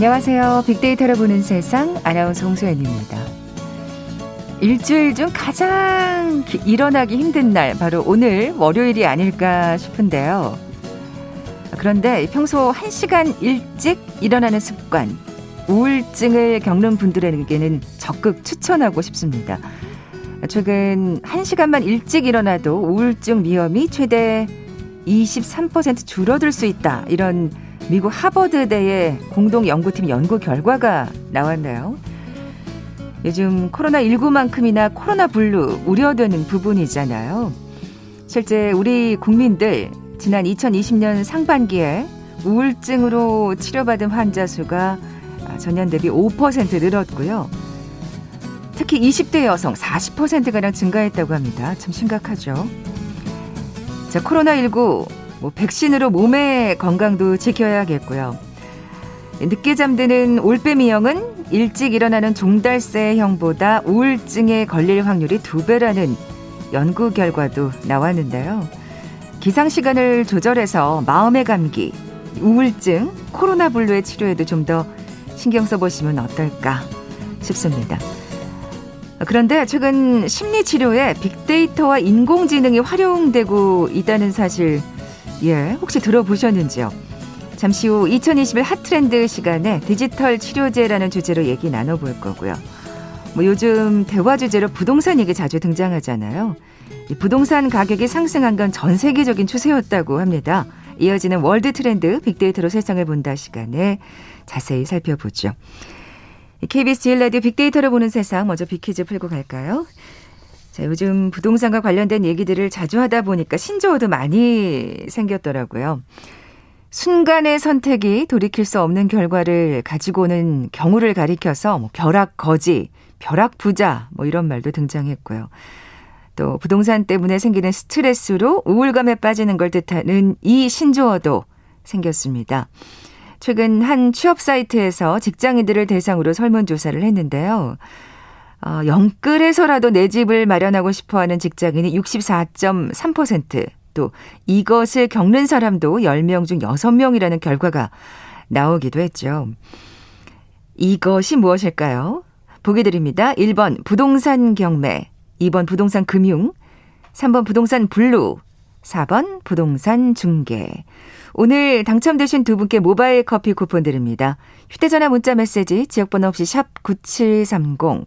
안녕하세요. 빅데이터를 보는 세상 아나운서 홍소연입니다. 일주일 중 가장 일어나기 힘든 날 바로 오늘 월요일이 아닐까 싶은데요. 그런데 평소 1시간 일찍 일어나는 습관 우울증을 겪는 분들에게는 적극 추천하고 싶습니다. 최근 1시간만 일찍 일어나도 우울증 위험이 최대 23% 줄어들 수 있다. 이런 미국 하버드대의 공동 연구팀 연구 결과가 나왔나요? 요즘 코로나19만큼이나 코로나 블루 우려되는 부분이잖아요. 실제 우리 국민들 지난 2020년 상반기에 우울증으로 치료받은 환자 수가 전년 대비 5% 늘었고요. 특히 20대 여성 40%가량 증가했다고 합니다. 참 심각하죠. 자, 코로나19 뭐 백신으로 몸의 건강도 지켜야겠고요. 늦게 잠드는 올빼미형은 일찍 일어나는 종달새형보다 우울증에 걸릴 확률이 두 배라는 연구 결과도 나왔는데요. 기상 시간을 조절해서 마음의 감기, 우울증, 코로나 블루의 치료에도 좀 더 신경 써보시면 어떨까 싶습니다. 그런데 최근 심리 치료에 빅데이터와 인공지능이 활용되고 있다는 사실 예, 혹시 들어보셨는지요? 잠시 후 2021 핫트렌드 시간에 디지털 치료제라는 주제로 얘기 나눠볼 거고요. 뭐 요즘 대화 주제로 부동산 얘기 자주 등장하잖아요. 이 부동산 가격이 상승한 건 전 세계적인 추세였다고 합니다. 이어지는 월드 트렌드 빅데이터로 세상을 본다 시간에 자세히 살펴보죠. KBS 제일 라디오 빅데이터를 보는 세상 먼저 빅퀴즈 풀고 갈까요? 자, 요즘 부동산과 관련된 얘기들을 자주 하다 보니까 신조어도 많이 생겼더라고요. 순간의 선택이 돌이킬 수 없는 결과를 가지고 오는 경우를 가리켜서 뭐 벼락 거지, 벼락 부자 뭐 이런 말도 등장했고요. 또 부동산 때문에 생기는 스트레스로 우울감에 빠지는 걸 뜻하는 이 신조어도 생겼습니다. 최근 한 취업 사이트에서 직장인들을 대상으로 설문조사를 했는데요. 어, 영끌에서라도 내 집을 마련하고 싶어 하는 직장인이 64.3%, 또 이것을 겪는 사람도 10명 중 6명이라는 결과가 나오기도 했죠. 이것이 무엇일까요? 보기 드립니다. 1번 부동산 경매, 2번 부동산 금융, 3번 부동산 블루, 4번 부동산 중개. 오늘 당첨되신 두 분께 모바일 커피 쿠폰 드립니다. 휴대전화 문자 메시지 지역번호 없이 샵 9730,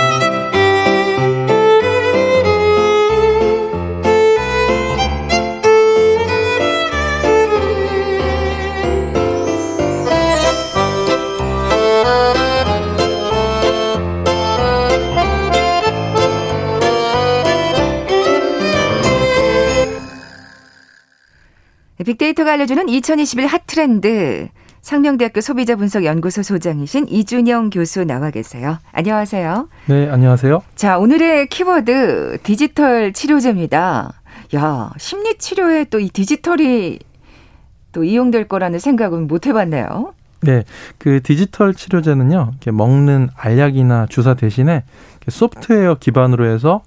빅데이터가 알려주는 2021 핫트렌드. 상명대학교 소비자분석연구소 소장이신 이준영 교수 나와 계세요. 안녕하세요. 네, 안녕하세요. 자, 오늘의 키워드 디지털 치료제입니다. 야, 심리 치료에 또 이 디지털이 또 이용될 거라는 생각은 못 해봤네요. 네, 그 디지털 치료제는요, 먹는 알약이나 주사 대신에 소프트웨어 기반으로 해서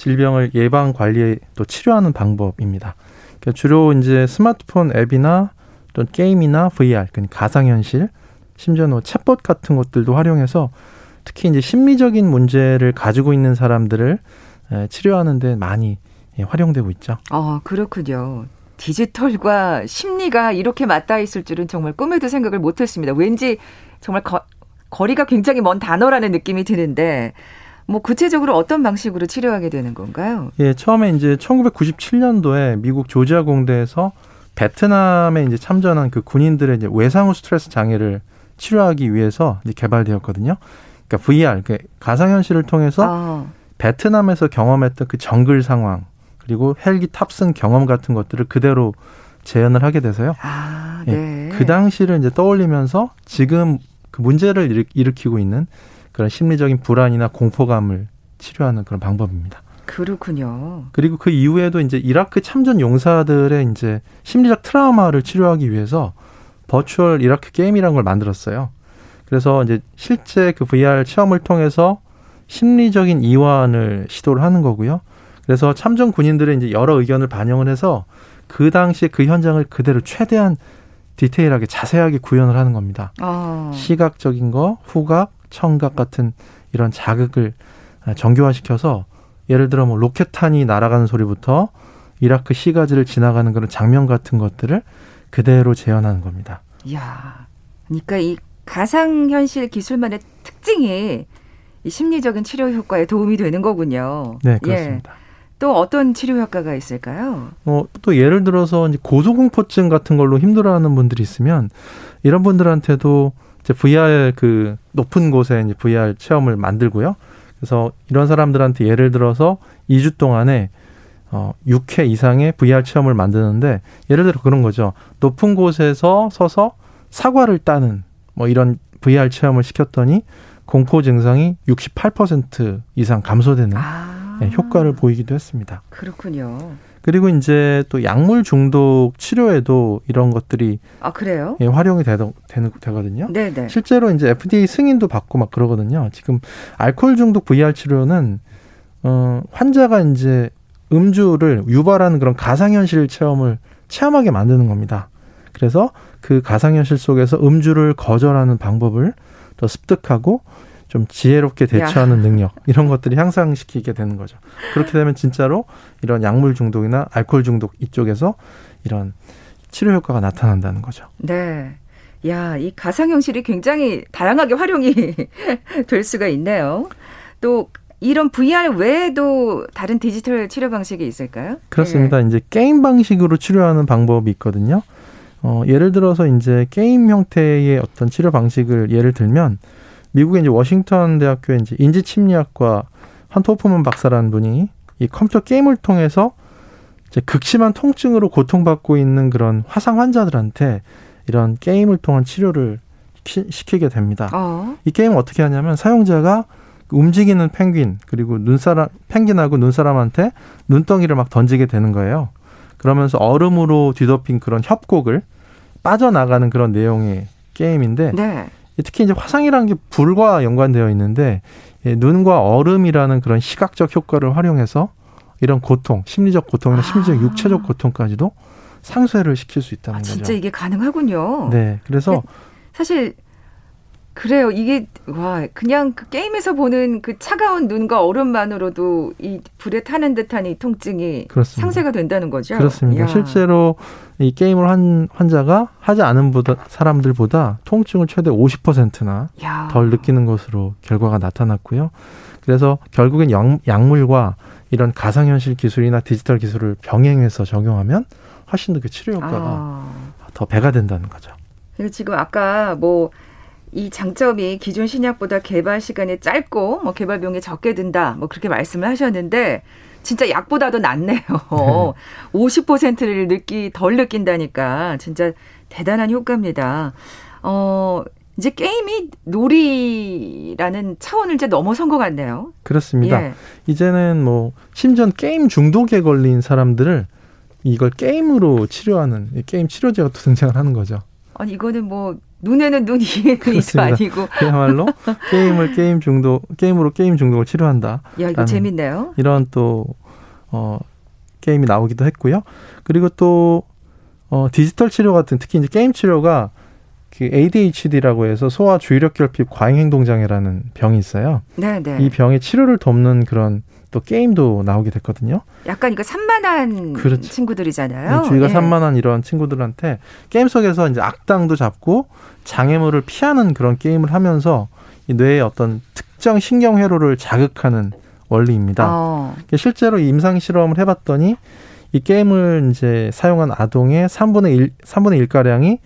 질병을 예방 관리 또 치료하는 방법입니다. 그러니까 주로 이제 스마트폰 앱이나 또 게임이나 VR, 그러니까 가상현실, 심지어 뭐 챗봇 같은 것들도 활용해서 특히 이제 심리적인 문제를 가지고 있는 사람들을 치료하는데 많이 예, 활용되고 있죠. 아, 그렇군요. 디지털과 심리가 이렇게 맞닿아 있을 줄은 정말 꿈에도 생각을 못 했습니다. 왠지 정말 거, 거리가 굉장히 먼 단어라는 느낌이 드는데 뭐 구체적으로 어떤 방식으로 치료하게 되는 건가요? 예, 처음에 이제 1997년도에 미국 조지아 공대에서 베트남에 이제 참전한 그 군인들의 이제 외상후 스트레스 장애를 치료하기 위해서 이제 개발되었거든요. 그러니까 VR, 그 가상현실을 통해서 아. 베트남에서 경험했던 그 정글 상황 그리고 헬기 탑승 경험 같은 것들을 그대로 재현을 하게 돼서요. 아, 네. 예, 그 당시를 이제 떠올리면서 지금 그 문제를 일으키고 있는 그런 심리적인 불안이나 공포감을 치료하는 그런 방법입니다. 그렇군요. 그리고 그 이후에도 이제 이라크 참전 용사들의 이제 심리적 트라우마를 치료하기 위해서 버추얼 이라크 게임이라는 걸 만들었어요. 그래서 이제 실제 그 VR 체험을 통해서 심리적인 이완을 시도를 하는 거고요. 그래서 참전 군인들의 이제 여러 의견을 반영을 해서 그 당시에 그 현장을 그대로 최대한 디테일하게 자세하게 구현을 하는 겁니다. 어. 시각적인 거, 후각, 청각 같은 이런 자극을 정교화시켜서 예를 들어 뭐 로켓탄이 날아가는 소리부터 이라크 시가지를 지나가는 그런 장면 같은 것들을 그대로 재현하는 겁니다. 야, 그러니까 이 가상 현실 기술만의 특징이 이 심리적인 치료 효과에 도움이 되는 거군요. 네, 그렇습니다. 예. 또 어떤 치료 효과가 있을까요? 어, 또 예를 들어서 이제 고소공포증 같은 걸로 힘들어하는 분들이 있으면 이런 분들한테도 이제 VR 그 높은 곳에 이제 VR 체험을 만들고요. 그래서 이런 사람들한테 예를 들어서 2주 동안에 어 6회 이상의 VR 체험을 만드는데 예를 들어 그런 거죠. 높은 곳에서 서서 사과를 따는 뭐 이런 VR 체험을 시켰더니 공포 증상이 68% 이상 감소되는 아. 네, 효과를 보이기도 했습니다. 그렇군요. 그리고 이제 또 약물 중독 치료에도 이런 것들이 아 그래요? 예, 활용이 되도, 되는 되거든요. 네네. 실제로 이제 FDA 승인도 받고 막 그러거든요. 지금 알코올 중독 VR 치료는 어 환자가 이제 음주를 유발하는 그런 가상현실 체험을 체험하게 만드는 겁니다. 그래서 그 가상현실 속에서 음주를 거절하는 방법을 더 습득하고 좀 지혜롭게 대처하는 야. 능력 이런 것들이 향상시키게 되는 거죠. 그렇게 되면 진짜로 이런 약물 중독이나 알코올 중독 이쪽에서 이런 치료 효과가 나타난다는 거죠. 네. 야, 이 가상 현실이 굉장히 다양하게 활용이 될 수가 있네요. 또 이런 VR 외에도 다른 디지털 치료 방식이 있을까요? 그렇습니다. 네. 이제 게임 방식으로 치료하는 방법이 있거든요. 어, 예를 들어서 이제 게임 형태의 어떤 치료 방식을 예를 들면 미국의 이제 워싱턴 대학교의 이제 인지 심리학과 한토프먼 박사라는 분이 이 컴퓨터 게임을 통해서 이제 극심한 통증으로 고통받고 있는 그런 화상 환자들한테 이런 게임을 통한 치료를 시키게 됩니다. 어. 이 게임은 어떻게 하냐면 사용자가 움직이는 펭귄 그리고 눈사람 펭귄하고 눈사람한테 눈덩이를 막 던지게 되는 거예요. 그러면서 얼음으로 뒤덮인 그런 협곡을 빠져나가는 그런 내용의 게임인데 네. 특히 이제 화상이라는 게 불과 연관되어 있는데 예, 눈과 얼음이라는 그런 시각적 효과를 활용해서 이런 고통, 심리적 고통이나 심지어 아. 육체적 고통까지도 상쇄를 시킬 수 있다는 아, 진짜 거죠. 진짜 이게 가능하군요. 네, 그래서 사실 그래요. 이게 와 그냥 그 게임에서 보는 그 차가운 눈과 얼음만으로도 이 불에 타는 듯한 이 통증이 그렇습니다. 상쇄가 된다는 거죠. 그렇습니다. 이야. 실제로 이 게임을 한 환자가 하지 않은 보다 사람들보다 통증을 최대 50%나 야. 덜 느끼는 것으로 결과가 나타났고요. 그래서 결국엔 약, 약물과 이런 가상현실 기술이나 디지털 기술을 병행해서 적용하면 훨씬 더 그 치료 효과가 아. 더 배가 된다는 거죠. 그리고 지금 아까 뭐 이 장점이 기존 신약보다 개발 시간이 짧고 뭐 개발 비용이 적게 든다. 뭐 그렇게 말씀을 하셨는데 진짜 약보다도 낫네요. 네. 50%를 느끼 덜 느낀다니까 진짜 대단한 효과입니다. 어 이제 게임이 놀이라는 차원을 이제 넘어선 것 같네요. 그렇습니다. 예. 이제는 뭐 심지어 게임 중독에 걸린 사람들을 이걸 게임으로 치료하는 게임 치료제가 또 등장을 하는 거죠. 아니 이거는 뭐 눈에는 눈, 이에는 이도 아니고. 그야말로 게임을 게임 중독, 게임으로 게임 중독을 치료한다. 야, 이거 재밌네요. 이런 또, 어, 게임이 나오기도 했고요. 그리고 또, 어, 디지털 치료 같은 특히 이제 게임 치료가 그 ADHD라고 해서 소아 주의력 결핍 과잉 행동 장애라는 병이 있어요. 네, 네. 이 병의 치료를 돕는 그런 또 게임도 나오게 됐거든요. 약간 이거 산만한 그렇죠. 친구들이잖아요. 네, 주의가 예. 산만한 이런 친구들한테 게임 속에서 이제 악당도 잡고 장애물을 피하는 그런 게임을 하면서 이 뇌의 어떤 특정 신경 회로를 자극하는 원리입니다. 어. 실제로 임상 실험을 해봤더니 이 게임을 이제 사용한 아동의 3분의 1, 3분의 1 가량이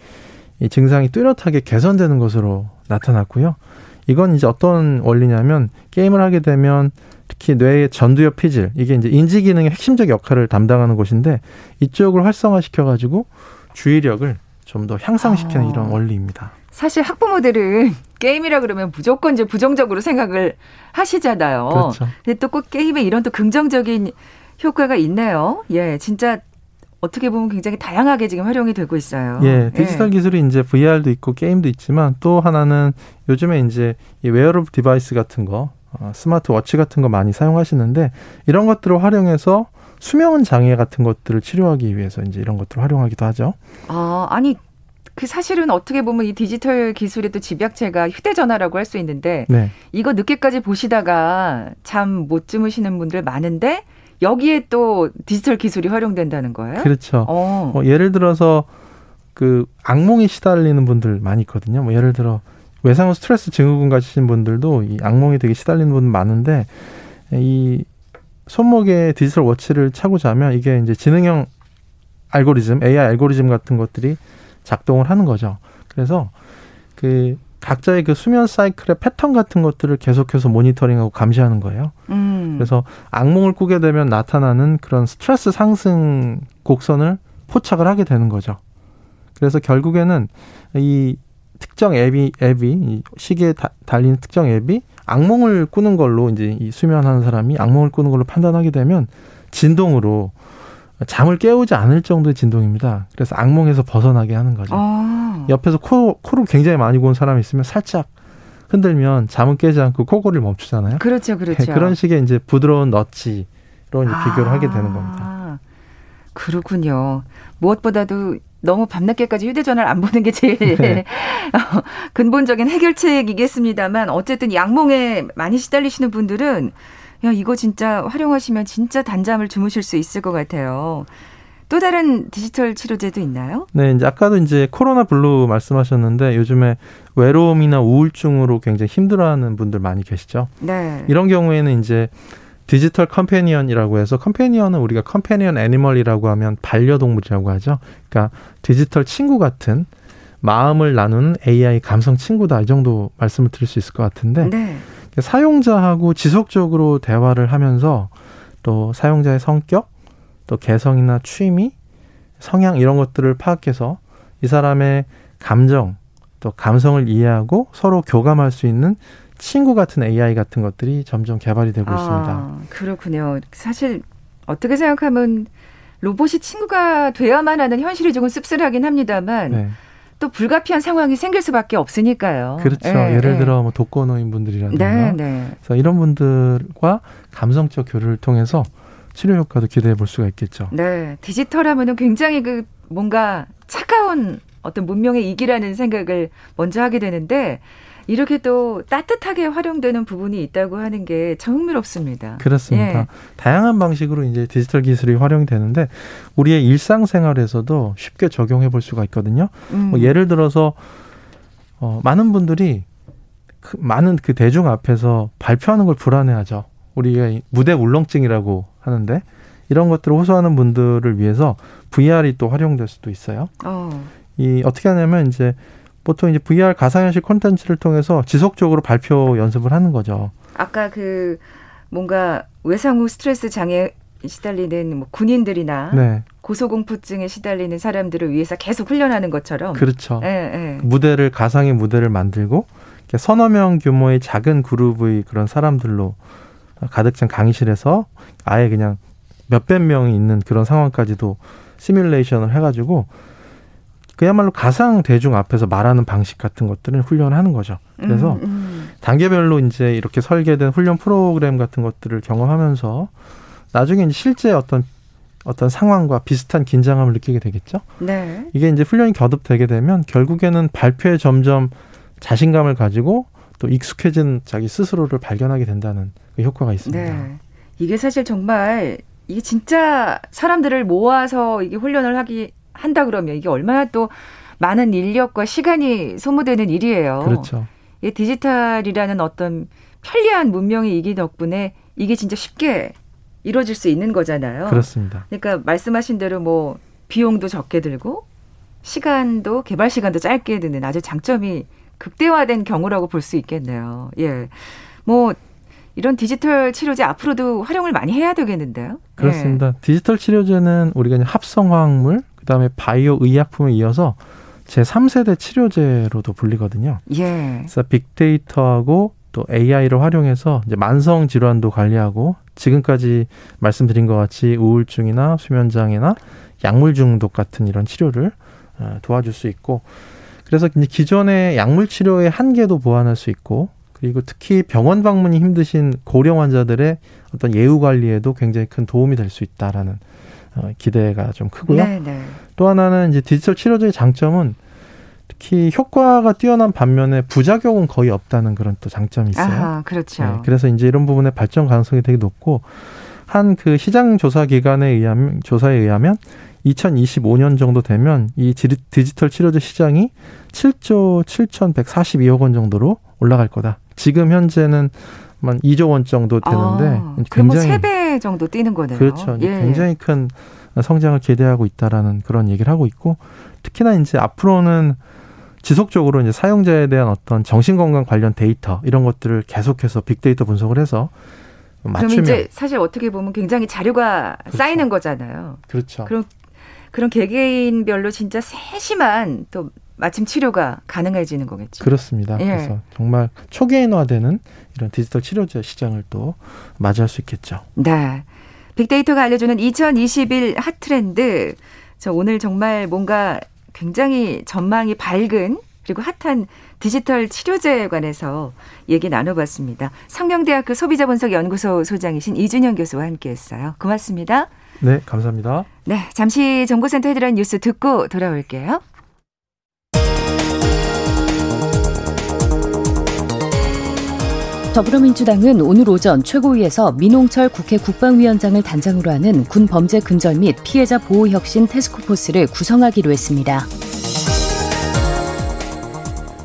이 증상이 뚜렷하게 개선되는 것으로 나타났고요. 이건 이제 어떤 원리냐면 게임을 하게 되면 특히 뇌의 전두엽 피질 이게 이제 인지 기능의 핵심적 역할을 담당하는 곳인데 이쪽을 활성화시켜 가지고 주의력을 좀 더 향상시키는 아. 이런 원리입니다. 사실 학부모들은 게임이라 그러면 무조건 이제 부정적으로 생각을 하시잖아요. 그렇죠. 근데 또 꼭 게임에 이런 또 긍정적인 효과가 있네요. 예, 진짜 어떻게 보면 굉장히 다양하게 지금 활용이 되고 있어요. 예, 디지털 예. 기술이 이제 VR도 있고 게임도 있지만 또 하나는 요즘에 이제 이 wearable device 같은 거, 어, 스마트워치 같은 거 많이 사용하시는데 이런 것들을 활용해서 수면 장애 같은 것들을 치료하기 위해서 이제 이런 것들을 활용하기도 하죠. 아, 아니 그 사실은 어떻게 보면 이 디지털 기술의 또 집약체가 휴대전화라고 할 수 있는데 네. 이거 늦게까지 보시다가 잠 못 주무시는 분들 많은데 여기에 또 디지털 기술이 활용된다는 거예요? 그렇죠. 어. 뭐 예를 들어서 그 악몽에 시달리는 분들 많이 있거든요. 뭐 예를 들어 외상 후 스트레스 증후군 가지신 분들도 이 악몽이 되게 시달리는 분 많은데 이 손목에 디지털 워치를 차고 자면 이게 이제 지능형 알고리즘, AI 알고리즘 같은 것들이 작동을 하는 거죠. 그래서 그 각자의 그 수면 사이클의 패턴 같은 것들을 계속해서 모니터링하고 감시하는 거예요. 음. 그래서 악몽을 꾸게 되면 나타나는 그런 스트레스 상승 곡선을 포착을 하게 되는 거죠. 그래서 결국에는 이 특정 앱이 앱이 이 시계에 다, 달리는 특정 앱이 악몽을 꾸는 걸로 이제 이 수면하는 사람이 악몽을 꾸는 걸로 판단하게 되면 진동으로 잠을 깨우지 않을 정도의 진동입니다. 그래서 악몽에서 벗어나게 하는 거죠. 아. 옆에서 코, 코를 굉장히 많이 고는 사람이 있으면 살짝 흔들면 잠은 깨지 않고 코골이를 멈추잖아요. 그렇죠, 그렇죠. 네, 그런 식의 이제 부드러운 너치로 아. 비교를 하게 되는 겁니다. 그렇군요. 무엇보다도 너무 밤늦게까지 휴대전화를 안 보는 게 제일 네. 근본적인 해결책이겠습니다만 어쨌든 양몽에 많이 시달리시는 분들은 야, 이거 진짜 활용하시면 진짜 단잠을 주무실 수 있을 것 같아요. 또 다른 디지털 치료제도 있나요? 네, 이제 아까도 이제 코로나 블루 말씀하셨는데 요즘에 외로움이나 우울증으로 굉장히 힘들어하는 분들 많이 계시죠. 네. 이런 경우에는 이제 디지털 companion이라고 해서 companion은 우리가 companion animal이라고 하면 반려동물이라고 하죠. 그러니까 디지털 친구 같은 마음을 나누는 AI 감성 친구다 이 정도 말씀을 드릴 수 있을 것 같은데 네. 사용자하고 지속적으로 대화를 하면서 또 사용자의 성격, 또 개성이나 취미, 성향 이런 것들을 파악해서 이 사람의 감정, 또 감성을 이해하고 서로 교감할 수 있는 친구 같은 AI 같은 것들이 점점 개발이 되고 아, 있습니다. 그렇군요. 사실 어떻게 생각하면 로봇이 친구가 돼야만 하는 현실이 조금 씁쓸하긴 합니다만 네. 또 불가피한 상황이 생길 수밖에 없으니까요. 그렇죠. 예, 를 예. 들어 뭐 독거노인 분들이라든가. 네, 네. 그래서 이런 분들과 감성적 교류를 통해서 치료 효과도 기대해 볼 수가 있겠죠. 네. 디지털 하면은 굉장히 그 뭔가 차가운 어떤 문명의 이기라는 생각을 먼저 하게 되는데 이렇게 또 따뜻하게 활용되는 부분이 있다고 하는 게 참 흥미롭습니다. 그렇습니다. 예. 다양한 방식으로 이제 디지털 기술이 활용이 되는데 우리의 일상생활에서도 쉽게 적용해 볼 수가 있거든요. 음. 뭐 예를 들어서 어, 많은 분들이 그, 많은 그 대중 앞에서 발표하는 걸 불안해하죠. 우리가 무대 울렁증이라고 하는데 이런 것들을 호소하는 분들을 위해서 VR이 또 활용될 수도 있어요. 어. 이 어떻게 하냐면 이제 보통 이제 VR 가상현실 콘텐츠를 통해서 지속적으로 발표 연습을 하는 거죠. 아까 그 뭔가 외상 후 스트레스 장애 시달리는 뭐 군인들이나 네. 고소공포증에 시달리는 사람들을 위해서 계속 훈련하는 것처럼 그렇죠. 예, 예. 무대를 가상의 무대를 만들고 서너 명 규모의 작은 그룹의 그런 사람들로 가득 찬 강의실에서 아예 그냥 몇백 명이 있는 그런 상황까지도 시뮬레이션을 해가지고 그야말로 가상 대중 앞에서 말하는 방식 같은 것들은 훈련을 하는 거죠. 그래서 음, 음. 단계별로 이제 이렇게 설계된 훈련 프로그램 같은 것들을 경험하면서 나중에 실제 어떤 어떤 상황과 비슷한 긴장감을 느끼게 되겠죠. 네. 이게 이제 훈련이 거듭되게 되면 결국에는 발표에 점점 자신감을 가지고 또 익숙해진 자기 스스로를 발견하게 된다는 그 효과가 있습니다. 네. 이게 사실 정말 이게 진짜 사람들을 모아서 이게 훈련을 하기 한다 그러면 이게 얼마나 또 많은 인력과 시간이 소모되는 일이에요. 그렇죠. 이 디지털이라는 어떤 편리한 문명의 이기 덕분에 이게 진짜 쉽게 이루어질 수 있는 거잖아요. 그렇습니다. 그러니까 말씀하신 대로 뭐 비용도 적게 들고 시간도 개발 시간도 짧게 드는 아주 장점이 극대화된 경우라고 볼 수 있겠네요. 예. 뭐 이런 디지털 치료제 앞으로도 활용을 많이 해야 되겠는데요. 그렇습니다. 예. 디지털 치료제는 우리가 합성화학물 그다음에 바이오 의약품에 이어서 제 3세대 치료제로도 불리거든요. 예. 그래서 빅데이터하고 또 AI를 활용해서 이제 만성 질환도 관리하고 지금까지 말씀드린 것 같이 우울증이나 수면 장애나 약물 중독 같은 이런 치료를 어, 도와줄 수 있고 그래서 기존의 약물 치료의 한계도 보완할 수 있고 그리고 특히 병원 방문이 힘드신 고령 환자들의 어떤 예후 관리에도 굉장히 큰 도움이 될 수 있다라는 어, 기대가 좀 크고요. 네네. 네. 또 하나는 이제 디지털 치료제의 장점은 특히 효과가 뛰어난 반면에 부작용은 거의 없다는 그런 또 장점이 있어요. 아, 그렇죠. 네, 그래서 이제 이런 부분의 발전 가능성이 되게 높고 한 그 시장 조사 기관에 의하면 조사에 의하면 2025년 정도 되면 이 디지털 치료제 시장이 7조 7,142억 원 정도로 올라갈 거다. 지금 현재는 한 2조 원 정도 되는데 아, 굉장히 3배 정도 뛰는 거네요. 그렇죠. 예. 굉장히 큰 성장을 기대하고 있다라는 그런 얘기를 하고 있고 특히나 이제 앞으로는 지속적으로 이제 사용자에 대한 어떤 정신건강 관련 데이터 이런 것들을 계속해서 빅데이터 분석을 해서 맞추면 그럼 이제 사실 어떻게 보면 굉장히 자료가 그렇죠. 쌓이는 거잖아요. 그렇죠. 그럼 그런 개개인별로 진짜 세심한 또 마침 치료가 가능해지는 거겠죠. 그렇습니다. 예. 그래서 정말 초개인화되는 이런 디지털 치료제 시장을 또 맞이할 수 있겠죠. 네. 빅데이터가 알려주는 2021 핫트렌드. 저 오늘 정말 뭔가 굉장히 전망이 밝은 그리고 핫한 디지털 치료제에 관해서 얘기 나눠봤습니다. 성명대학교 소비자분석연구소 소장이신 이준영 교수와 함께했어요. 고맙습니다. 네, 감사합니다. 네, 잠시 정보센터 헤드라인 뉴스 듣고 돌아올게요. 더불어민주당은 오늘 오전 최고위에서 민홍철 국회 국방위원장을 단장으로 하는 군 범죄 근절 및 피해자 보호 혁신 테스크포스를 구성하기로 했습니다.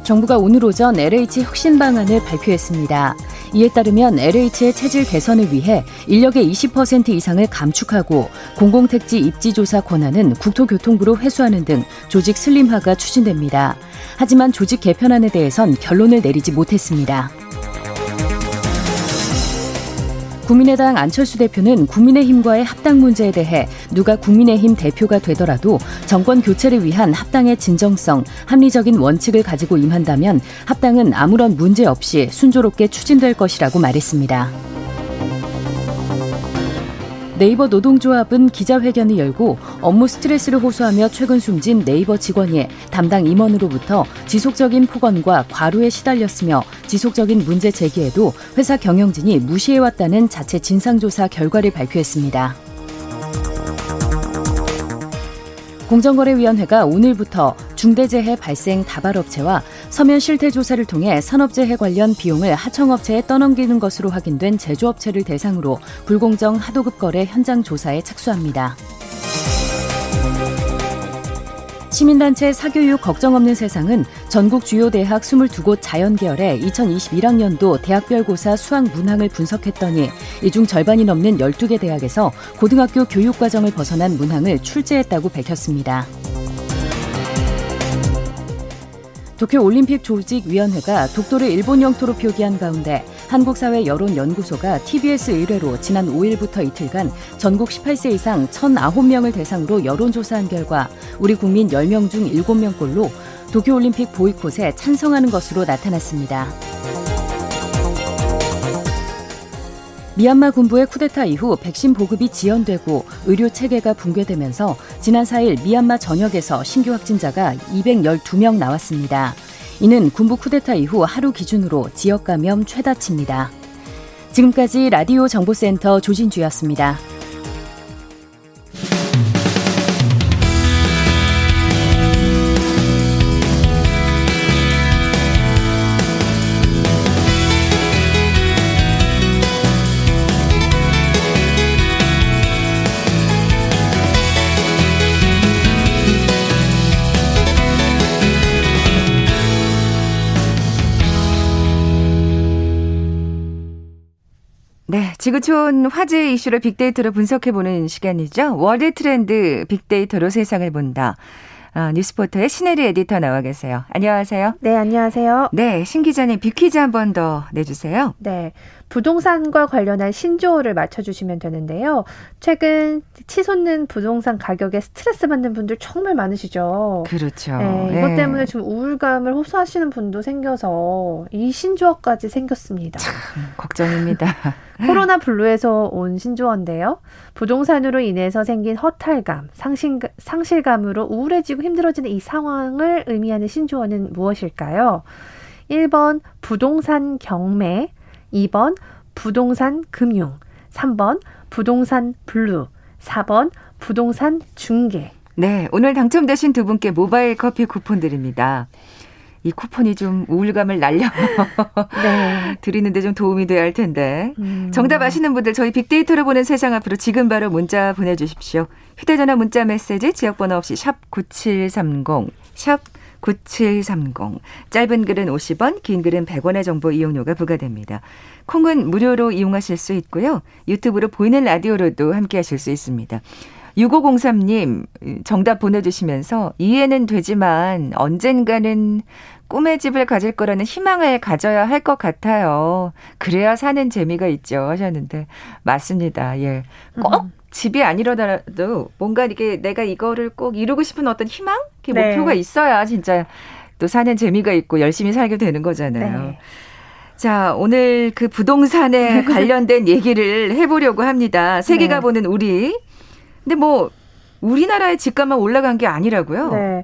정부가 오늘 오전 LH 혁신 방안을 발표했습니다. 이에 따르면 LH의 체질 개선을 위해 인력의 20% 이상을 감축하고 공공택지 입지조사 권한은 국토교통부로 회수하는 등 조직 슬림화가 추진됩니다. 하지만 조직 개편안에 대해선 결론을 내리지 못했습니다. 국민의당 안철수 대표는 국민의힘과의 합당 문제에 대해 누가 국민의힘 대표가 되더라도 정권 교체를 위한 합당의 진정성, 합리적인 원칙을 가지고 임한다면 합당은 아무런 문제 없이 순조롭게 추진될 것이라고 말했습니다. 네이버 노동조합은 기자회견을 열고 업무 스트레스를 호소하며 최근 숨진 네이버 직원이 담당 임원으로부터 지속적인 폭언과 과로에 시달렸으며 지속적인 문제 제기에도 회사 경영진이 무시해왔다는 자체 진상조사 결과를 발표했습니다. 공정거래위원회가 오늘부터 중대재해 발생 다발업체와 서면 실태 조사를 통해 산업재해 관련 비용을 하청업체에 떠넘기는 것으로 확인된 제조업체를 대상으로 불공정 하도급 거래 현장 조사에 착수합니다. 시민단체 사교육 걱정 없는 세상은 전국 주요 대학 22곳 자연계열의 2021학년도 대학별고사 수학 문항을 분석했더니 이 중 절반이 넘는 12개 대학에서 고등학교 교육과정을 벗어난 문항을 출제했다고 밝혔습니다. 도쿄올림픽 조직위원회가 독도를 일본 영토로 표기한 가운데 한국사회 여론연구소가 TBS 의뢰로 지난 5일부터 이틀간 전국 18세 이상 1,009명을 대상으로 여론조사한 결과 우리 국민 10명 중 7명꼴로 도쿄올림픽 보이콧에 찬성하는 것으로 나타났습니다. 미얀마 군부의 쿠데타 이후 백신 보급이 지연되고 의료 체계가 붕괴되면서 지난 4일 미얀마 전역에서 신규 확진자가 212명 나왔습니다. 이는 군부 쿠데타 이후 하루 기준으로 지역 감염 최다치입니다. 지금까지 라디오 정보센터 조진주였습니다. 지구촌 화제 이슈를 빅데이터로 분석해보는 시간이죠. 월드 트렌드 빅데이터로 세상을 본다. 아, 뉴스포터의 신혜리 에디터 나와 계세요. 안녕하세요. 네, 안녕하세요. 네, 신 기자님 빅퀴즈 한 번 더 내주세요. 네. 부동산과 관련한 신조어를 맞춰주시면 되는데요. 최근 치솟는 부동산 가격에 스트레스 받는 분들 정말 많으시죠. 그렇죠. 네, 이것 네. 때문에 좀 우울감을 호소하시는 분도 생겨서 이 신조어까지 생겼습니다. 참, 걱정입니다. 코로나 블루에서 온 신조어인데요. 부동산으로 인해서 생긴 허탈감, 상실, 상실감으로 우울해지고 힘들어지는 이 상황을 의미하는 신조어는 무엇일까요? 1번 부동산 경매, 2번 부동산 금융, 3번 부동산 블루, 4번 부동산 중개. 네, 오늘 당첨되신 두 분께 모바일 커피 쿠폰 드립니다. 이 쿠폰이 좀 우울감을 날려 네. 드리는데 좀 도움이 돼야 할 텐데. 음. 정답 아시는 분들 저희 빅데이터로 보는 세상 앞으로 지금 바로 문자 보내주십시오. 휴대전화 문자 메시지 지역번호 없이 샵 9730, 샵 9730. 짧은 글은 50원, 긴 글은 100원의 정보 이용료가 부과됩니다. 콩은 무료로 이용하실 수 있고요. 유튜브로 보이는 라디오로도 함께 하실 수 있습니다. 6503님, 정답 보내주시면서 이해는 되지만 언젠가는 꿈의 집을 가질 거라는 희망을 가져야 할 것 같아요. 그래야 사는 재미가 있죠. 하셨는데, 맞습니다. 예. 꼭 음. 집이 아니더라도 뭔가 이게 내가 이거를 꼭 이루고 싶은 어떤 희망? 네. 목표가 있어야 진짜 또 사는 재미가 있고 열심히 살게 되는 거잖아요. 네. 자, 오늘 그 부동산에 관련된 얘기를 해보려고 합니다. 세계가 네. 보는 우리. 근데 뭐, 우리나라의 집값만 올라간 게 아니라고요? 네.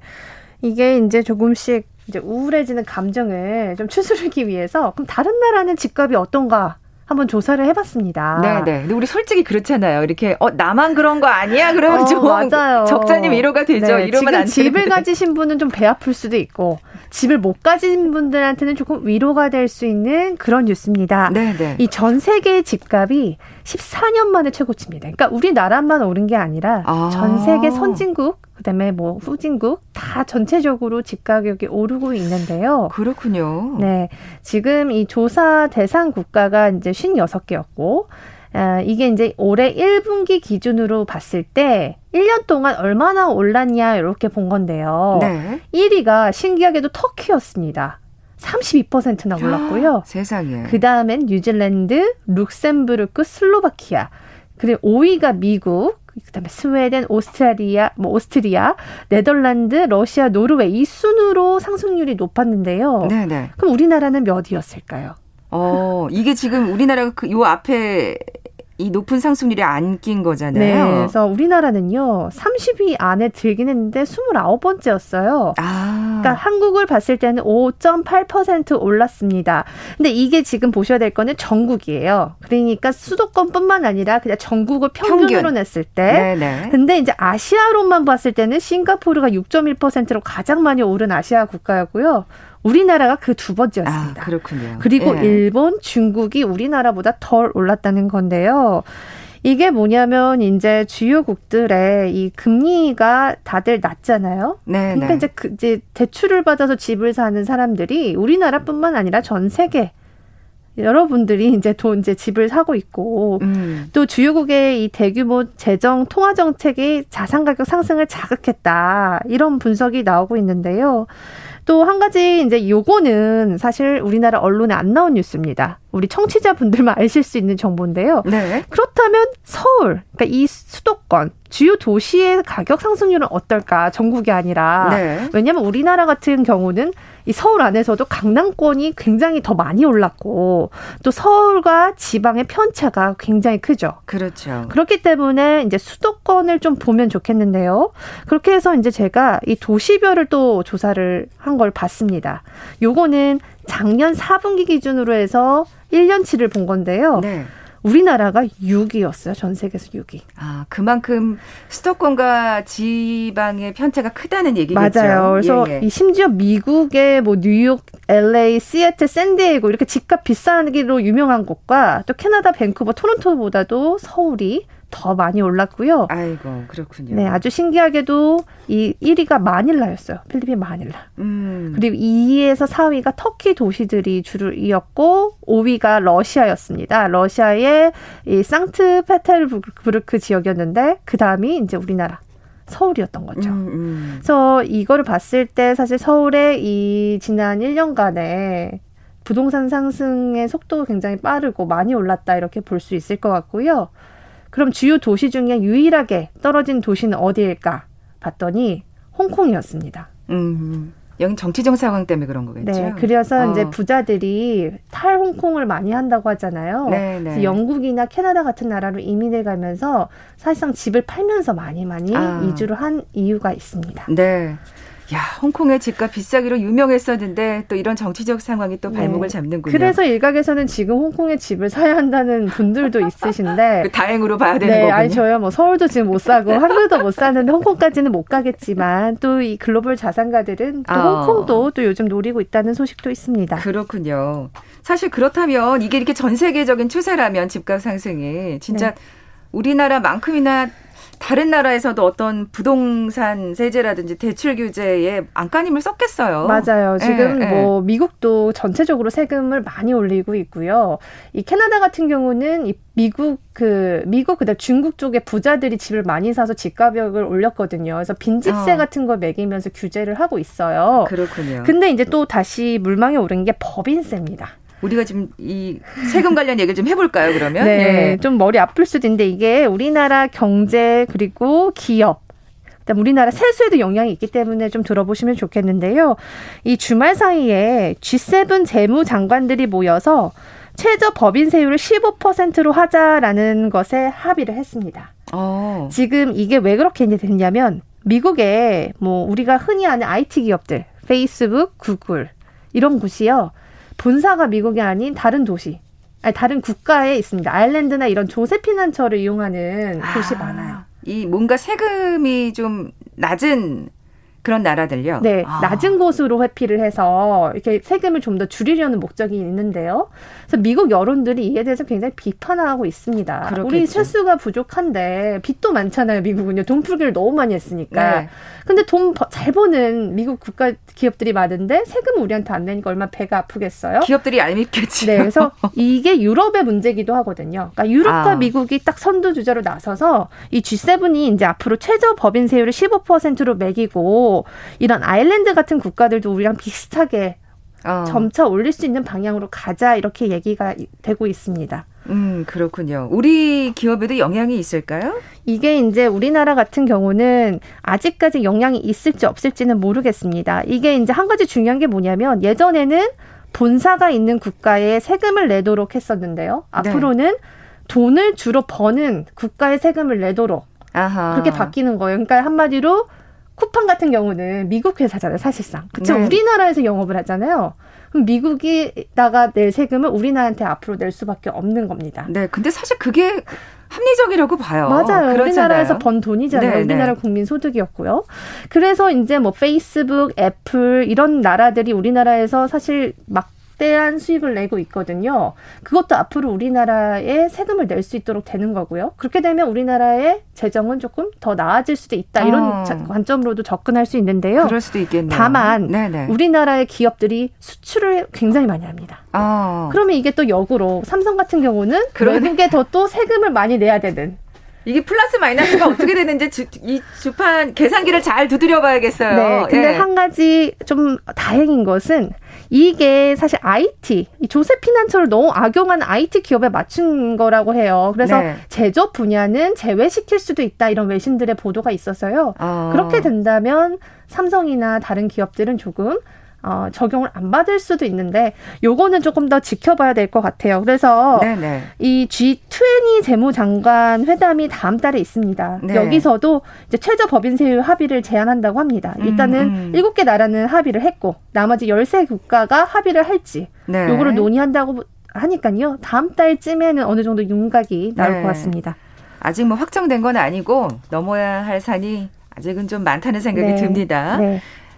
이게 이제 조금씩 이제 우울해지는 감정을 좀 추스르기 위해서 그럼 다른 나라는 집값이 어떤가 한번 조사를 해봤습니다. 네 네. 근데 우리 솔직히 그렇잖아요. 이렇게 어 나만 그런 거 아니야? 그러면 어, 좀 맞아요. 적잖이 위로가 되죠. 네, 이러면 안 집을 되는데. 가지신 분은 좀 배 아플 수도 있고 집을 못 가진 분들한테는 조금 위로가 될 수 있는 그런 뉴스입니다. 네 네. 이 전 세계 집값이 14년 만에 최고치입니다. 그러니까 우리나라만 오른 게 아니라 아. 전 세계 선진국 그다음에 뭐 후진국 다 전체적으로 집 가격이 오르고 있는데요. 그렇군요. 네. 지금 이 조사 대상 국가가 이제 56개였고 아, 이게 이제 올해 1분기 기준으로 봤을 때 1년 동안 얼마나 올랐냐 이렇게 본 건데요. 네. 1위가 신기하게도 터키였습니다. 32%나 올랐고요. 세상에. 그 다음엔 뉴질랜드, 룩셈부르크, 슬로바키아. 그리고 5위가 미국, 그다음에 스웨덴, 오스트라리아, 뭐 오스트리아, 네덜란드, 러시아, 노르웨이 이 순으로 상승률이 높았는데요. 네네. 그럼 우리나라는 몇 위였을까요? 어, 이게 지금 우리나라가 그 요 앞에 이 높은 상승률이 안 낀 거잖아요. 네. 그래서 우리나라는요, 30위 안에 들긴 했는데 29번째였어요. 아. 그러니까 한국을 봤을 때는 5.8% 올랐습니다. 근데 이게 지금 보셔야 될 거는 전국이에요. 그러니까 수도권뿐만 아니라 그냥 전국을 평균으로 평균. 냈을 때. 네네. 근데 이제 아시아로만 봤을 때는 싱가포르가 6.1%로 가장 많이 오른 아시아 국가였고요. 우리나라가 그 두 번째였습니다. 아, 그렇군요. 그리고 예. 일본, 중국이 우리나라보다 덜 올랐다는 건데요. 이게 뭐냐면 이제 주요국들의 이 금리가 다들 낮잖아요. 네. 그러니까 네. 이제 그 이제 대출을 받아서 집을 사는 사람들이 우리나라뿐만 아니라 전 세계 여러분들이 이제 돈 이제 집을 사고 있고 음. 또 주요국의 이 대규모 재정 통화 정책이 자산 가격 상승을 자극했다 이런 분석이 나오고 있는데요. 또 한 가지 이제 요거는 사실 우리나라 언론에 안 나온 뉴스입니다. 우리 청취자분들만 아실 수 있는 정보인데요. 네. 그렇다면 서울, 그러니까 이 수도권 주요 도시의 가격 상승률은 어떨까? 전국이 아니라 네. 왜냐하면 우리나라 같은 경우는 이 서울 안에서도 강남권이 굉장히 더 많이 올랐고 또 서울과 지방의 편차가 굉장히 크죠. 그렇죠. 그렇기 때문에 이제 수도권을 좀 보면 좋겠는데요. 그렇게 해서 이제 제가 이 도시별을 또 조사를 한 걸 봤습니다. 요거는 작년 4분기 기준으로 해서 1년치를 본 건데요. 네. 우리나라가 6위였어요. 전 세계에서 6위. 아, 그만큼 수도권과 지방의 편차가 크다는 얘기겠죠. 맞아요. 그래서 예, 예. 심지어 미국의 뭐 뉴욕, LA, 시애틀, 샌디에이고 이렇게 집값 비싸기로 유명한 곳과 또 캐나다 밴쿠버, 토론토보다도 서울이 더 많이 올랐고요. 아이고, 그렇군요. 네, 아주 신기하게도 이 1위가 마닐라였어요. 필리핀 마닐라. 음. 그리고 2위에서 4위가 터키 도시들이 줄을 이었고 5위가 러시아였습니다. 러시아의 이 상트페테르부르크 지역이었는데 그 다음이 이제 우리나라 서울이었던 거죠. 음, 음. 그래서 이거를 봤을 때 사실 서울의 이 지난 1년간에 부동산 상승의 속도가 굉장히 빠르고 많이 올랐다 이렇게 볼 수 있을 것 같고요. 그럼 주요 도시 중에 유일하게 떨어진 도시는 어디일까 봤더니 홍콩이었습니다. 음. 여긴 정치적 상황 때문에 그런 거겠죠. 네, 그래서 어. 이제 부자들이 탈홍콩을 많이 한다고 하잖아요. 네, 네. 영국이나 캐나다 같은 나라로 이민을 가면서 사실상 집을 팔면서 많이 많이 아. 이주를 한 이유가 있습니다. 네. 야, 홍콩의 집값 비싸기로 유명했었는데 또 이런 정치적 상황이 또 발목을 네. 잡는군요. 그래서 일각에서는 지금 홍콩의 집을 사야 한다는 분들도 있으신데 그 다행으로 봐야 되는 네, 거군요. 아니 저요 뭐 서울도 지금 못 사고 한국도 못 사는데 홍콩까지는 못 가겠지만 또 이 글로벌 자산가들은 또 어. 홍콩도 또 요즘 노리고 있다는 소식도 있습니다. 그렇군요. 사실 그렇다면 이게 이렇게 전 세계적인 추세라면 집값 상승이 진짜 네. 우리나라만큼이나 다른 나라에서도 어떤 부동산 세제라든지 대출 규제에 안간힘을 썼겠어요. 맞아요. 지금 예, 뭐 예. 미국도 전체적으로 세금을 많이 올리고 있고요. 이 캐나다 같은 경우는 이 미국 그 미국 그다음 중국 쪽에 부자들이 집을 많이 사서 집가격을 올렸거든요. 그래서 빈집세 어. 같은 걸 매기면서 규제를 하고 있어요. 그렇군요. 근데 이제 또 다시 물망에 오른 게 법인세입니다. 우리가 지금 이 세금 관련 얘기를 좀 해볼까요, 그러면? 네. 예. 좀 머리 아플 수도 있는데 이게 우리나라 경제 그리고 기업 그다음 우리나라 세수에도 영향이 있기 때문에 좀 들어보시면 좋겠는데요. 이 주말 사이에 G7 재무 장관들이 모여서 최저 법인세율을 15%로 하자라는 것에 합의를 했습니다. 어. 지금 이게 왜 그렇게 됐냐면 미국에 뭐 우리가 흔히 아는 IT 기업들, 페이스북, 구글 이런 곳이요. 본사가 미국이 아닌 다른 도시, 아니 다른 국가에 있습니다. 아일랜드나 이런 조세 피난처를 이용하는 아, 곳이 많아요. 이 뭔가 세금이 좀 낮은 그런 나라들요. 네, 아. 낮은 곳으로 회피를 해서 이렇게 세금을 좀 더 줄이려는 목적이 있는데요. 그래서 미국 여론들이 이에 대해서 굉장히 비판하고 있습니다. 그렇겠죠. 우리 세수가 부족한데 빚도 많잖아요. 미국은요. 돈 풀기를 너무 많이 했으니까. 네. 근데 돈 잘 버는 미국 국가 기업들이 많은데 세금 우리한테 안 내니까 얼마나 배가 아프겠어요? 기업들이 얄밉겠지. 네, 그래서 이게 유럽의 문제기도 하거든요. 그러니까 유럽과 아. 미국이 딱 선두 주자로 나서서 이 G7이 이제 앞으로 최저 법인 세율을 15%로 매기고 이런 아일랜드 같은 국가들도 우리랑 비슷하게 어. 점차 올릴 수 있는 방향으로 가자 이렇게 얘기가 되고 있습니다. 음, 그렇군요. 우리 기업에도 영향이 있을까요? 이게 이제 우리나라 같은 경우는 아직까지 영향이 있을지 없을지는 모르겠습니다. 이게 이제 한 가지 중요한 게 뭐냐면 예전에는 본사가 있는 국가에 세금을 내도록 했었는데요. 네. 앞으로는 돈을 주로 버는 국가에 세금을 내도록 아하. 그렇게 바뀌는 거예요. 그러니까 한마디로 쿠팡 같은 경우는 미국 회사잖아요, 사실상. 그쵸? 네. 우리나라에서 영업을 하잖아요. 그럼 미국이다가 낼 세금을 우리나라한테 앞으로 낼 수밖에 없는 겁니다. 네, 근데 사실 그게 합리적이라고 봐요. 맞아요. 그렇잖아요. 우리나라에서 번 돈이잖아요. 네, 우리나라 네. 국민 소득이었고요. 그래서 이제 뭐 페이스북, 애플 이런 나라들이 우리나라에서 사실 막 막대한 수익을 내고 있거든요. 그것도 앞으로 우리나라에 세금을 낼 수 있도록 되는 거고요. 그렇게 되면 우리나라의 재정은 조금 더 나아질 수도 있다. 이런 어. 관점으로도 접근할 수 있는데요. 그럴 수도 있겠네요. 다만 네네. 우리나라의 기업들이 수출을 굉장히 많이 합니다. 어. 그러면 이게 또 역으로 삼성 같은 경우는 그러네. 외국에 더 또 세금을 많이 내야 되는 이게 플러스 마이너스가 어떻게 되는지 주, 이 주판 계산기를 잘 두드려 봐야겠어요. 네. 근데 예. 한 가지 좀 다행인 것은 이게 사실 IT, 조세 피난처를 너무 악용한 IT 기업에 맞춘 거라고 해요. 그래서 네. 제조업 분야는 제외시킬 수도 있다 이런 외신들의 보도가 있어서요. 어. 그렇게 된다면 삼성이나 다른 기업들은 조금 어, 적용을 안 받을 수도 있는데 요거는 조금 더 지켜봐야 될 것 같아요. 그래서 네네. 이 G20 재무장관 회담이 다음 달에 있습니다. 네. 여기서도 이제 최저 법인 세율 합의를 제안한다고 합니다. 일단은 일곱 음, 음. 개 나라는 합의를 했고 나머지 열세 국가가 합의를 할지 네. 요거를 논의한다고 하니까요. 다음 달쯤에는 어느 정도 윤곽이 나올 네. 것 같습니다. 아직 뭐 확정된 건 아니고 넘어야 할 산이 아직은 좀 많다는 생각이 네. 듭니다.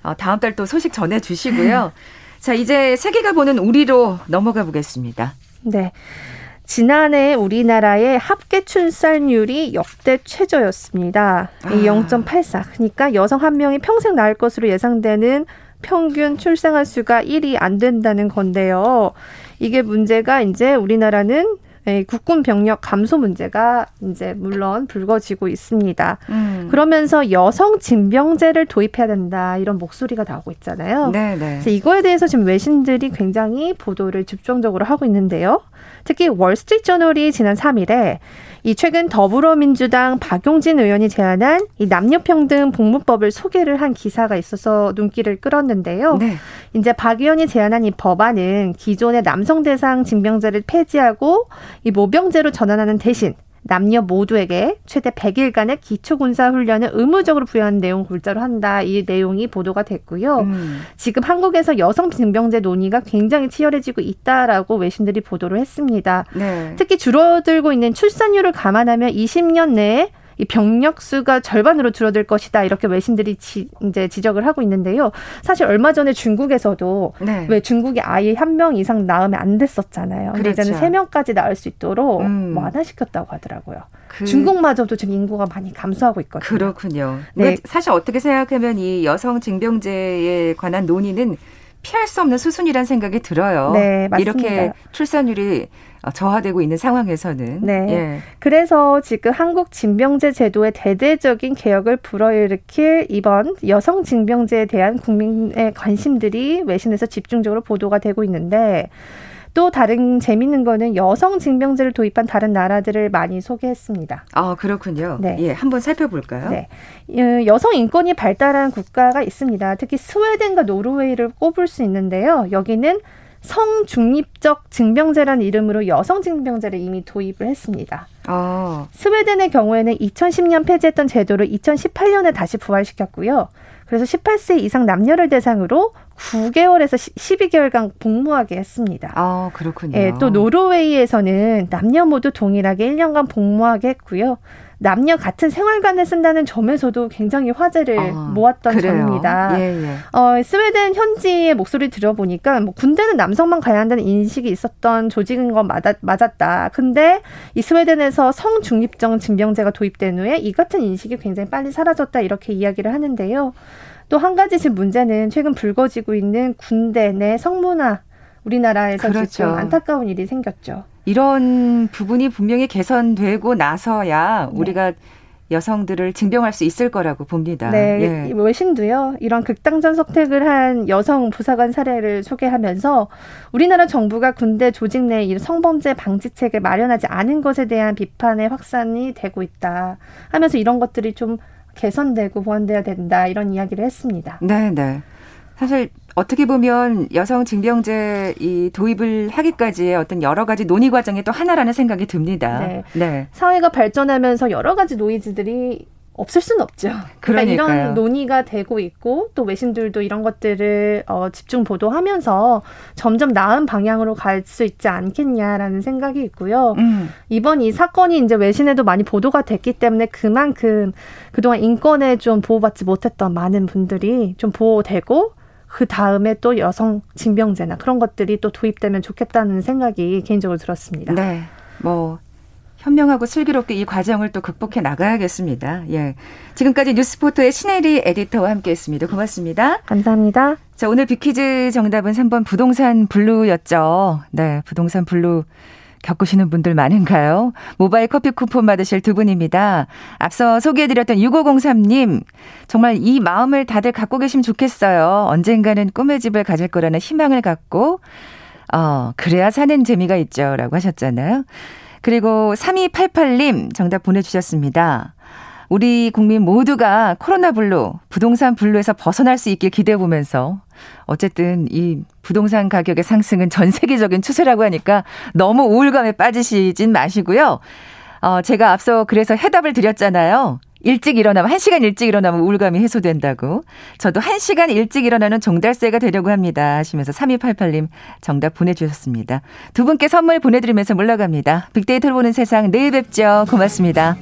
네. 어, 다음 달 또 소식 전해 주시고요. 자, 이제 세계가 보는 우리로 넘어가 보겠습니다. 네. 지난해 우리나라의 합계 출산율이 역대 최저였습니다. 아. 0.84. 그러니까 여성 한 명이 평생 낳을 것으로 예상되는 평균 출생아 수가 1이 안 된다는 건데요. 이게 문제가 이제 우리나라는 네, 국군 병력 감소 문제가 이제 물론 불거지고 있습니다. 음. 그러면서 여성 징병제를 도입해야 된다 이런 목소리가 나오고 있잖아요. 네, 네. 그래서 이거에 대해서 지금 외신들이 굉장히 보도를 집중적으로 하고 있는데요. 특히 월스트리트저널이 지난 3일에 이 최근 더불어민주당 박용진 의원이 제안한 이 남녀평등 복무법을 소개를 한 기사가 있어서 눈길을 끌었는데요. 네. 이제 박 의원이 제안한 이 법안은 기존의 남성 대상 징병제를 폐지하고 이 모병제로 전환하는 대신 남녀 모두에게 최대 100일간의 기초군사훈련을 의무적으로 부여하는 내용 골자로 한다. 이 내용이 보도가 됐고요. 음. 지금 한국에서 여성 징병제 논의가 굉장히 치열해지고 있다라고 외신들이 보도를 했습니다. 네. 특히 줄어들고 있는 출산율을 감안하면 20년 내에 이 병력 수가 절반으로 줄어들 것이다 이렇게 외신들이 지, 이제 지적을 하고 있는데요. 사실 얼마 전에 중국에서도 네. 왜 중국이 아이 한명 이상 낳으면 안 됐었잖아요. 그렇죠. 근데 이제는 그렇죠. 세 명까지 낳을 수 있도록 음. 완화시켰다고 하더라고요. 그... 중국마저도 지금 인구가 많이 감소하고 있거든요. 그렇군요. 네. 사실 어떻게 생각하면 이 여성 징병제에 관한 논의는 피할 수 없는 수순이라는 생각이 들어요. 네, 맞습니다. 이렇게 출산율이 어, 저하되고 있는 상황에서는. 네. 예. 그래서 지금 한국 징병제 제도의 대대적인 개혁을 불어일으킬 이번 여성 징병제에 대한 국민의 관심들이 외신에서 집중적으로 보도가 되고 있는데 또 다른 재밌는 거는 여성 징병제를 도입한 다른 나라들을 많이 소개했습니다. 아 그렇군요. 네, 예, 한번 살펴볼까요? 네, 어, 여성 인권이 발달한 국가가 있습니다. 특히 스웨덴과 노르웨이를 꼽을 수 있는데요. 여기는 성중립적 징병제라는 이름으로 여성 징병제를 이미 도입을 했습니다. 아. 스웨덴의 경우에는 2010년 폐지했던 제도를 2018년에 다시 부활시켰고요. 그래서 18세 이상 남녀를 대상으로 9개월에서 12개월간 복무하게 했습니다. 아, 그렇군요. 예, 또 노르웨이에서는 남녀 모두 동일하게 1년간 복무하게 했고요. 남녀 같은 생활관을 쓴다는 점에서도 굉장히 화제를 아, 모았던 그래요. 점입니다. 예, 예. 어, 스웨덴 현지의 목소리 들어보니까 뭐 군대는 남성만 가야 한다는 인식이 있었던 조직인 건 맞았, 맞았다. 근데 이 스웨덴에서 성중립적 징병제가 도입된 후에 이 같은 인식이 굉장히 빨리 사라졌다 이렇게 이야기를 하는데요. 또 한 가지 지금 문제는 최근 불거지고 있는 군대 내 성문화 우리나라에서 그렇죠. 지금 안타까운 일이 생겼죠. 이런 부분이 분명히 개선되고 나서야 네. 우리가 여성들을 증명할 수 있을 거라고 봅니다. 네, 예. 외신도요. 이런 극단적 선택을 한 여성 부사관 사례를 소개하면서 우리나라 정부가 군대 조직 내 성범죄 방지책을 마련하지 않은 것에 대한 비판의 확산이 되고 있다. 하면서 이런 것들이 좀 개선되고 보완돼야 된다 이런 이야기를 했습니다. 네, 네. 사실 어떻게 보면 여성 징병제 이 도입을 하기까지의 어떤 여러 가지 논의 과정의 또 하나라는 생각이 듭니다. 네. 네. 사회가 발전하면서 여러 가지 노이즈들이 없을 수는 없죠. 그러니까 이런 논의가 되고 있고 또 외신들도 이런 것들을 어, 집중 보도하면서 점점 나은 방향으로 갈 수 있지 않겠냐라는 생각이 있고요. 음. 이번 이 사건이 이제 외신에도 많이 보도가 됐기 때문에 그만큼 그동안 인권에 좀 보호받지 못했던 많은 분들이 좀 보호되고 그 다음에 또 여성 징병제나 그런 것들이 또 도입되면 좋겠다는 생각이 개인적으로 들었습니다. 네. 뭐 현명하고 슬기롭게 이 과정을 또 극복해 나가야겠습니다. 예. 지금까지 뉴스포터의 신혜리 에디터와 함께 했습니다. 고맙습니다. 감사합니다. 자, 오늘 빅퀴즈 정답은 3번 부동산 블루였죠. 네, 부동산 블루 겪으시는 분들 많은가요? 모바일 커피 쿠폰 받으실 두 분입니다. 앞서 소개해드렸던 6503님, 정말 이 마음을 다들 갖고 계시면 좋겠어요. 언젠가는 꿈의 집을 가질 거라는 희망을 갖고, 어, 그래야 사는 재미가 있죠. 라고 하셨잖아요. 그리고 3288님 정답 보내주셨습니다. 우리 국민 모두가 코로나 블루, 부동산 블루에서 벗어날 수 있길 기대해 보면서 어쨌든 이 부동산 가격의 상승은 전 세계적인 추세라고 하니까 너무 우울감에 빠지시진 마시고요. 어, 제가 앞서 그래서 해답을 드렸잖아요. 일찍 일어나면, 한 시간 일찍 일어나면 우울감이 해소된다고. 저도 한 시간 일찍 일어나는 종달새가 되려고 합니다. 하시면서 3288님 정답 보내주셨습니다. 두 분께 선물 보내드리면서 물러갑니다. 빅데이터를 보는 세상 내일 뵙죠. 고맙습니다.